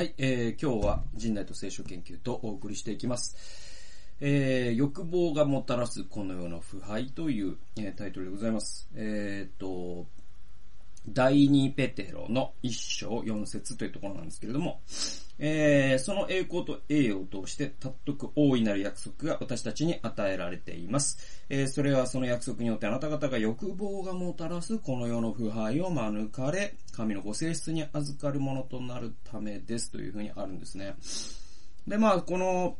はい、えー、今日は人内と聖書研究とお送りしていきます。えー、欲望がもたらすこの世の腐敗という、えータイトルでございます。えー、と、第二ペテロの一章四節というところなんですけれども、えー、その栄光と栄誉を通して、たっとく大いなる約束が私たちに与えられています。えー、それはその約束によってあなた方が欲望がもたらすこの世の腐敗を免れ、神のご性質に預かるものとなるためですというふうにあるんですね。で、まあ、この、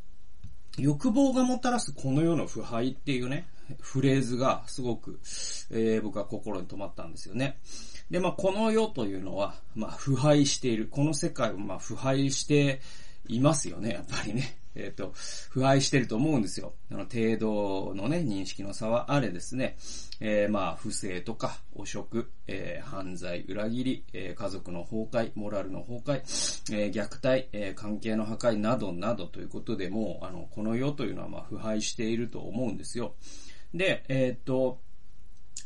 欲望がもたらすこの世の腐敗っていうね、フレーズがすごく、えー僕は心に留まったんですよね。で、まあ、この世というのは、まあ、腐敗している。この世界を、まあ、腐敗していますよね、やっぱりね。えっ、と、腐敗してると思うんですよ。あの、程度のね、認識の差はあれですね。えーまあ、不正とか、汚職、えー犯罪、裏切り、えー家族の崩壊、モラルの崩壊、えー虐待、えー関係の破壊などなどということでもう、あの、この世というのは、まあ、腐敗していると思うんですよ。で、えっ、と、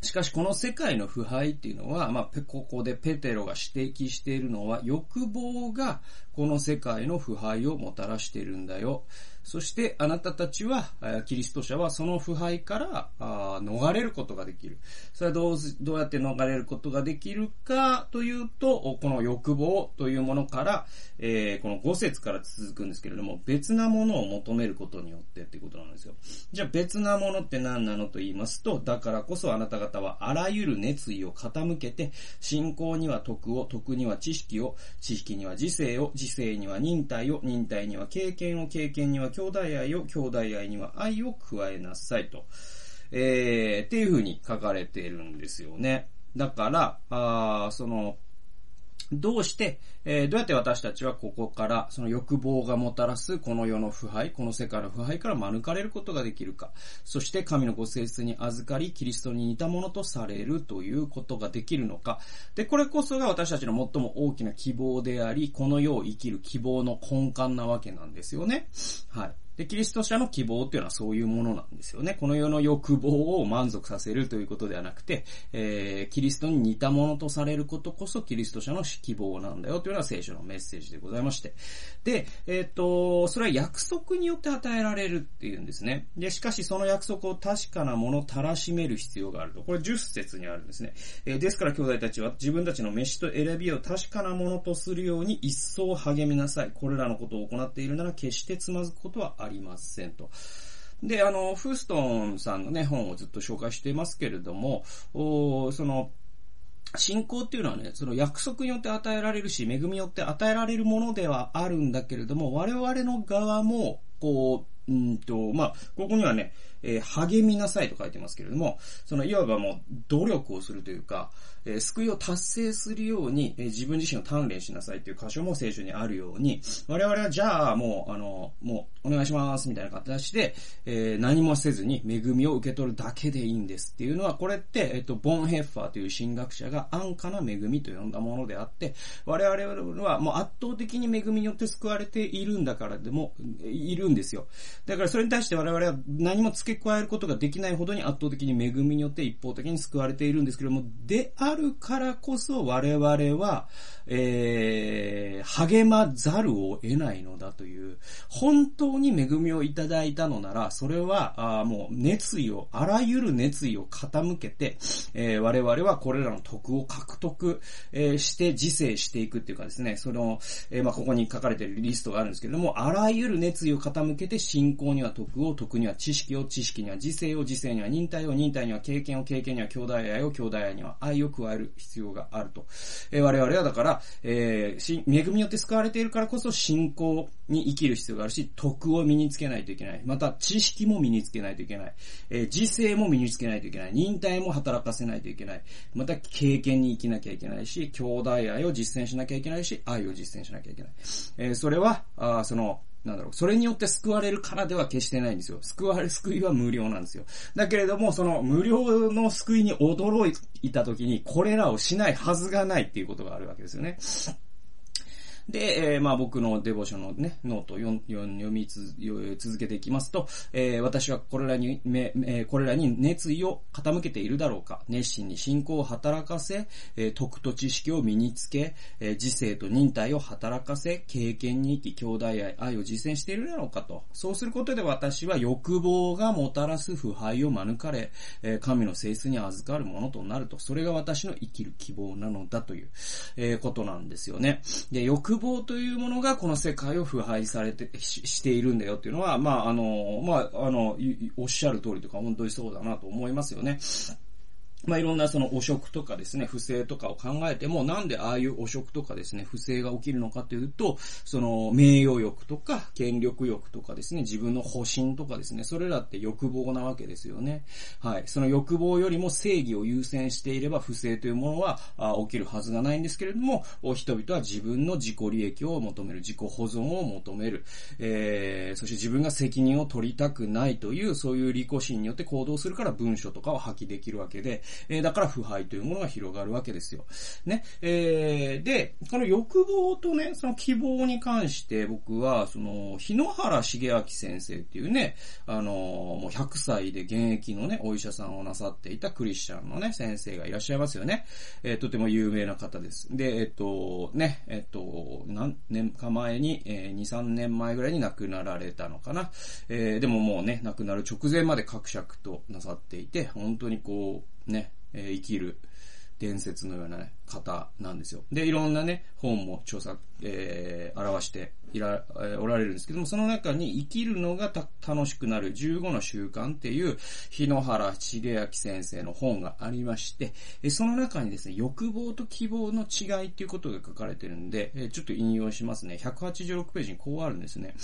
しかしこの世界の腐敗っていうのは、まあ、ここでペテロが指摘しているのは、欲望がこの世界の腐敗をもたらしているんだよ。そしてあなたたちは、キリスト者はその腐敗から逃れることができる。それはどう、どうやって逃れることができるかというと、この欲望というものから、えーこの5節から続くんですけれども、別なものを求めることによってっていうことなんですよ。じゃあ別なものって何なのと言いますと、だからこそあなた方はあらゆる熱意を傾けて、信仰には徳を、徳には知識を、知識には知性を、知性には忍耐を、忍耐には経験を、経験には兄弟愛を、兄弟愛には愛を加えなさいと。えー、っていう風に書かれているんですよね。だから、ああその、どうして、えーどうやって私たちはここから、その欲望がもたらすこの世の腐敗、この世界の腐敗から免れることができるか。そして神のご性質に預かり、キリストに似たものとされるということができるのか。で、これこそが私たちの最も大きな希望であり、この世を生きる希望の根幹なわけなんですよね。はい。で、キリスト者の希望っていうのはそういうものなんですよね。この世の欲望を満足させるということではなくて、えー、キリストに似たものとされることこそキリスト者の希望なんだよというのは聖書のメッセージでございまして。で、えっ、と、それは約束によって与えられるっていうんですね。で、しかしその約束を確かなものたらしめる必要があると。これ10節にあるんですね。えーですから兄弟たちは自分たちの飯と選びを確かなものとするように一層励みなさい。これらのことを行っているなら決してつまずくことはありませんと。で、あの、フーストンさんのね、本をずっと紹介していますけれども、おその、信仰っていうのはね、その約束によって与えられるし、恵みによって与えられるものではあるんだけれども、我々の側も、こう、うんと、まあ、ここにはね、えー励みなさいと書いてますけれども、その、いわばもう、努力をするというか、えー救いを達成するように、えー自分自身を鍛錬しなさいという箇所も聖書にあるように、我々はじゃあ、もう、あの、もう、お願いします、みたいな形で、えー何もせずに恵みを受け取るだけでいいんですっていうのは、これって、えっと、ボンヘッファーという神学者が安価な恵みと呼んだものであって、我々はもう圧倒的に恵みによって救われているんだからでも、いるんですよ。だからそれに対して我々は何も付け加えることができないほどに圧倒的に恵みによって一方的に救われているんですけれども、であるからこそ我々は、えー、励まざるを得ないのだという、本当に恵みをいただいたのなら、それは、あもう熱意を、あらゆる熱意を傾けて、えー我々はこれらの徳を獲得、えーして自制していくっていうかですね、その、えーまあ、ここに書かれているリストがあるんですけれども、あらゆる熱意を傾けて信仰には徳を、徳には知識を、知識には自制を、自制には忍耐を、忍耐には経験を、経験には兄弟愛を、兄弟愛には愛を加える必要があると。えー我々はだから、えーし恵みによって救われているからこそ信仰に生きる必要があるし、徳を身につけないといけない。また、知識も身につけないといけない。えー自制も身につけないといけない。忍耐も働かせないといけない。また、敬虔に生きなきゃいけないし、兄弟愛を実践しなきゃいけないし、愛を実践しなきゃいけない。えーそれは、あその、なんだろう、それによって救われるからでは決してないんですよ。救われ、救いは無料なんですよ。だけれども、その無料の救いに驚いた時に、これらをしないはずがないっていうことがあるわけですよね。で、えー、まあ僕のデボーションのね、ノートを読み続けていきますと、えー、私はこれらに、え、これらに熱意を傾けているだろうか、熱心に信仰を働かせ、えー、徳と知識を身につけ、えー、知性と忍耐を働かせ、経験に生き、兄弟愛、愛を実践しているだろうかと。そうすることで私は欲望がもたらす腐敗を免れ、えー、神の性質に預かるものとなると。それが私の生きる希望なのだという、えー、ことなんですよね。で、欲欲望というものがこの世界を腐敗されて、ししているんだよっていうのは、まあ、あの、まあ、あの、おっしゃる通りとか本当にそうだなと思いますよね。まあ、いろんなその汚職とかですね、不正とかを考えても、なんでああいう汚職とかですね、不正が起きるのかというと、その名誉欲とか、権力欲とかですね、自分の保身とかですね、それらって欲望なわけですよね。はい。その欲望よりも正義を優先していれば、不正というものは起きるはずがないんですけれども、人々は自分の自己利益を求める、自己保存を求める、えー、そして自分が責任を取りたくないという、そういう利己心によって行動するから文書とかを破棄できるわけで、えー、だから腐敗というものが広がるわけですよ。ね。えー、で、この欲望とね、その希望に関して僕は、その、日野原茂明先生っていうね、あのもう100歳で現役のね、お医者さんをなさっていたクリスチャンのね、先生がいらっしゃいますよね。えー、とても有名な方です。で、えっと、ね、えっと、何年か前に、えー、2、3年前ぐらいに亡くなられたのかな。えー、でももうね、亡くなる直前まで格尺となさっていて、本当にこう、ね、え生きる伝説のような、ね、方なんですよ。で、いろんなね、本も調査、えー、表していら、えー、おられるんですけども、その中に生きるのが楽しくなる15の習慣っていう、日野原茂明先生の本がありまして、えー、その中にですね、欲望と希望の違いっていうことが書かれてるんで、えー、ちょっと引用しますね。186ページにこうあるんですね。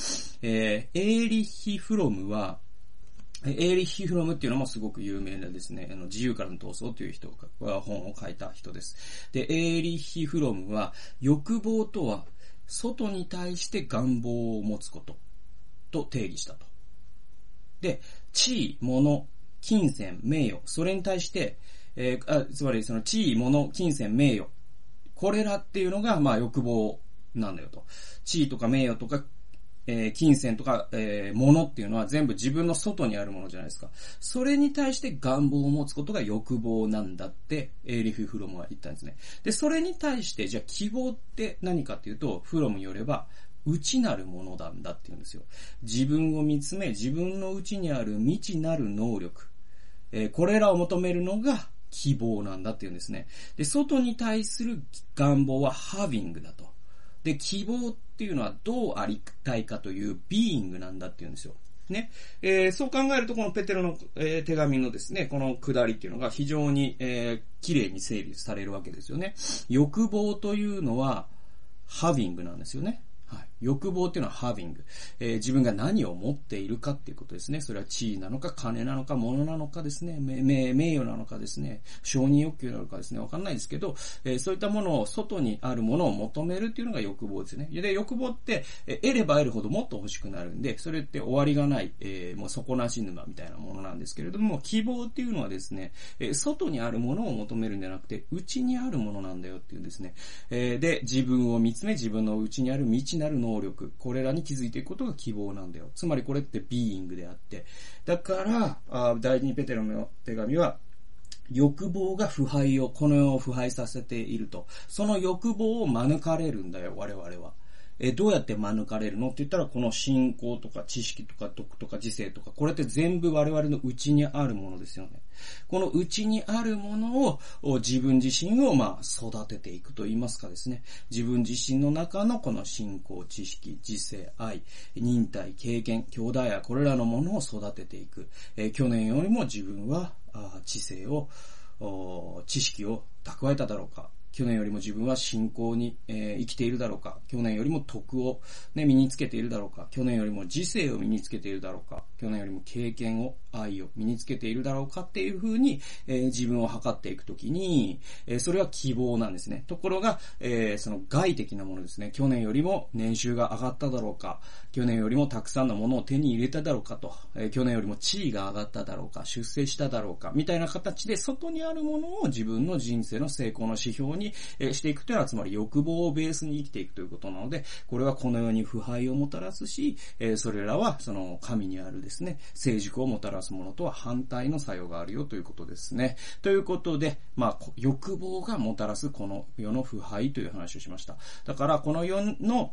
えー、エーリヒ・フロムは、エーリッヒ・フロムっていうのもすごく有名なですね、あの、自由からの闘争という人が本を書いた人です。で、エーリッヒ・フロムは、欲望とは、外に対して願望を持つことと定義したと。で、地位、物、金銭、名誉、それに対して、えー、あつまりその地位、物、金銭、名誉、これらっていうのが、まあ欲望なんだよと。地位とか名誉とかえー、金銭とか、えー、物っていうのは全部自分の外にあるものじゃないですか。それに対して願望を持つことが欲望なんだって、エーリフ・フロムは言ったんですね。で、それに対して、じゃあ希望って何かっていうと、フロムによれば、内なるものなんだって言うんですよ。自分を見つめ、自分の内にある未知なる能力。えー、これらを求めるのが希望なんだって言うんですね。で、外に対する願望はハービングだと。で、希望っていうのはどうありたいかというビーイングなんだっていうんですよ。ね。えー、そう考えると、このペテロの、えー、手紙のですね、この下りっていうのが非常に、えー、綺麗に整理されるわけですよね。欲望というのは、ハビングなんですよね。はい欲望っていうのはハービング。えー、自分が何を持っているかっていうことですね。それは地位なのか、金なのか、物なのかですね、名名誉なのかですね、承認欲求なのかですね、わかんないですけど、えー、そういったものを、外にあるものを求めるっていうのが欲望ですね。で、欲望って、えー、得れば得るほどもっと欲しくなるんで、それって終わりがない、えー、もう底なし沼みたいなものなんですけれども、希望っていうのはですね、えー、外にあるものを求めるんじゃなくて、内にあるものなんだよっていうんですね。えー、で、自分を見つめ、自分の内にある未知なる能能力、これらに気づいていくことが希望なんだよ。つまりこれってビーイングであって。だから、あ第二ペテロの手紙は、欲望が腐敗を、この世を腐敗させていると。その欲望を免れるんだよ、我々は。えどうやって免れるの？って言ったら、この信仰とか知識とか徳とか知性とか、これって全部我々の内にあるものですよね。この内にあるものを自分自身をまあ育てていくと言いますかですね。自分自身の中のこの信仰、知識、知性、愛、忍耐、経験、兄弟やこれらのものを育てていく。え、去年よりも自分はあ知性を、知識を蓄えただろうか。去年よりも自分は信仰に、えー、生きているだろうか。去年よりも徳を、ね、身につけているだろうか。去年よりも知性を身につけているだろうか。去年よりも経験を、愛を身につけているだろうか。っていう風に、えー、自分を測っていくときに、えー、それは希望なんですね。ところが、えー、その外的なものですね。去年よりも年収が上がっただろうか、去年よりもたくさんのものを手に入れただろうかと、えー、去年よりも地位が上がっただろうか、出世しただろうか、みたいな形で外にあるものを自分の人生の成功の指標にに、えしていくというのは、つまり欲望をベースに生きていくということなので、これはこの世に腐敗をもたらすし、えそれらはその神にあるですね、成熟をもたらすものとは反対の作用があるよということですね。ということで、まあ、欲望がもたらすこの世の腐敗という話をしました。だから、この世の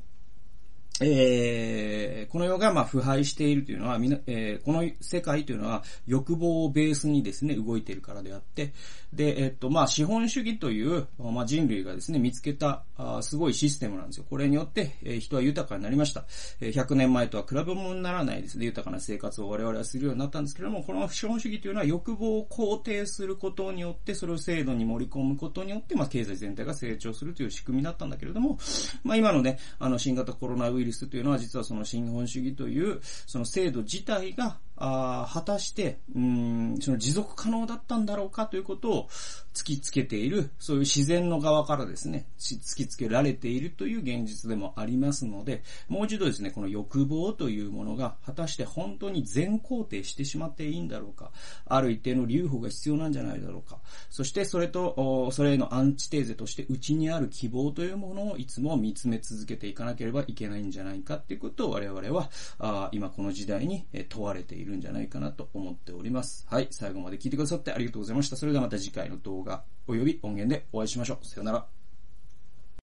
えー、この世がまあ腐敗しているというのは、みな、えー、この世界というのは欲望をベースにですね、動いているからであって、で、えっと、まあ、資本主義という、まあ、人類がですね、見つけた、あすごいシステムなんですよ。これによって、えー、人は豊かになりました。えー、100年前とは比べ物にならないですね、豊かな生活を我々はするようになったんですけれども、この資本主義というのは欲望を肯定することによって、それを制度に盛り込むことによって、まあ、経済全体が成長するという仕組みだったんだけれども、まあ、今のね、あの、新型コロナウイルスリスというのは実はその新本主義という、その制度自体が、あ果たして、うん、その持続可能だったんだろうかということを突きつけている、そういう自然の側からですね、突きつけられているという現実でもありますので、もう一度ですね、この欲望というものが果たして本当に全肯定してしまっていいんだろうか、ある一定の留保が必要なんじゃないだろうか、そしてそれと、それへのアンチテーゼとして内にある希望というものをいつも見つめ続けていかなければいけないんじゃないかっていうことを我々は、あ今この時代に問われている。るんじゃないかなと思っております。はい、最後まで聞いてくださってありがとうございました。それではまた次回の動画及び音源でお会いしましょう。さよなら。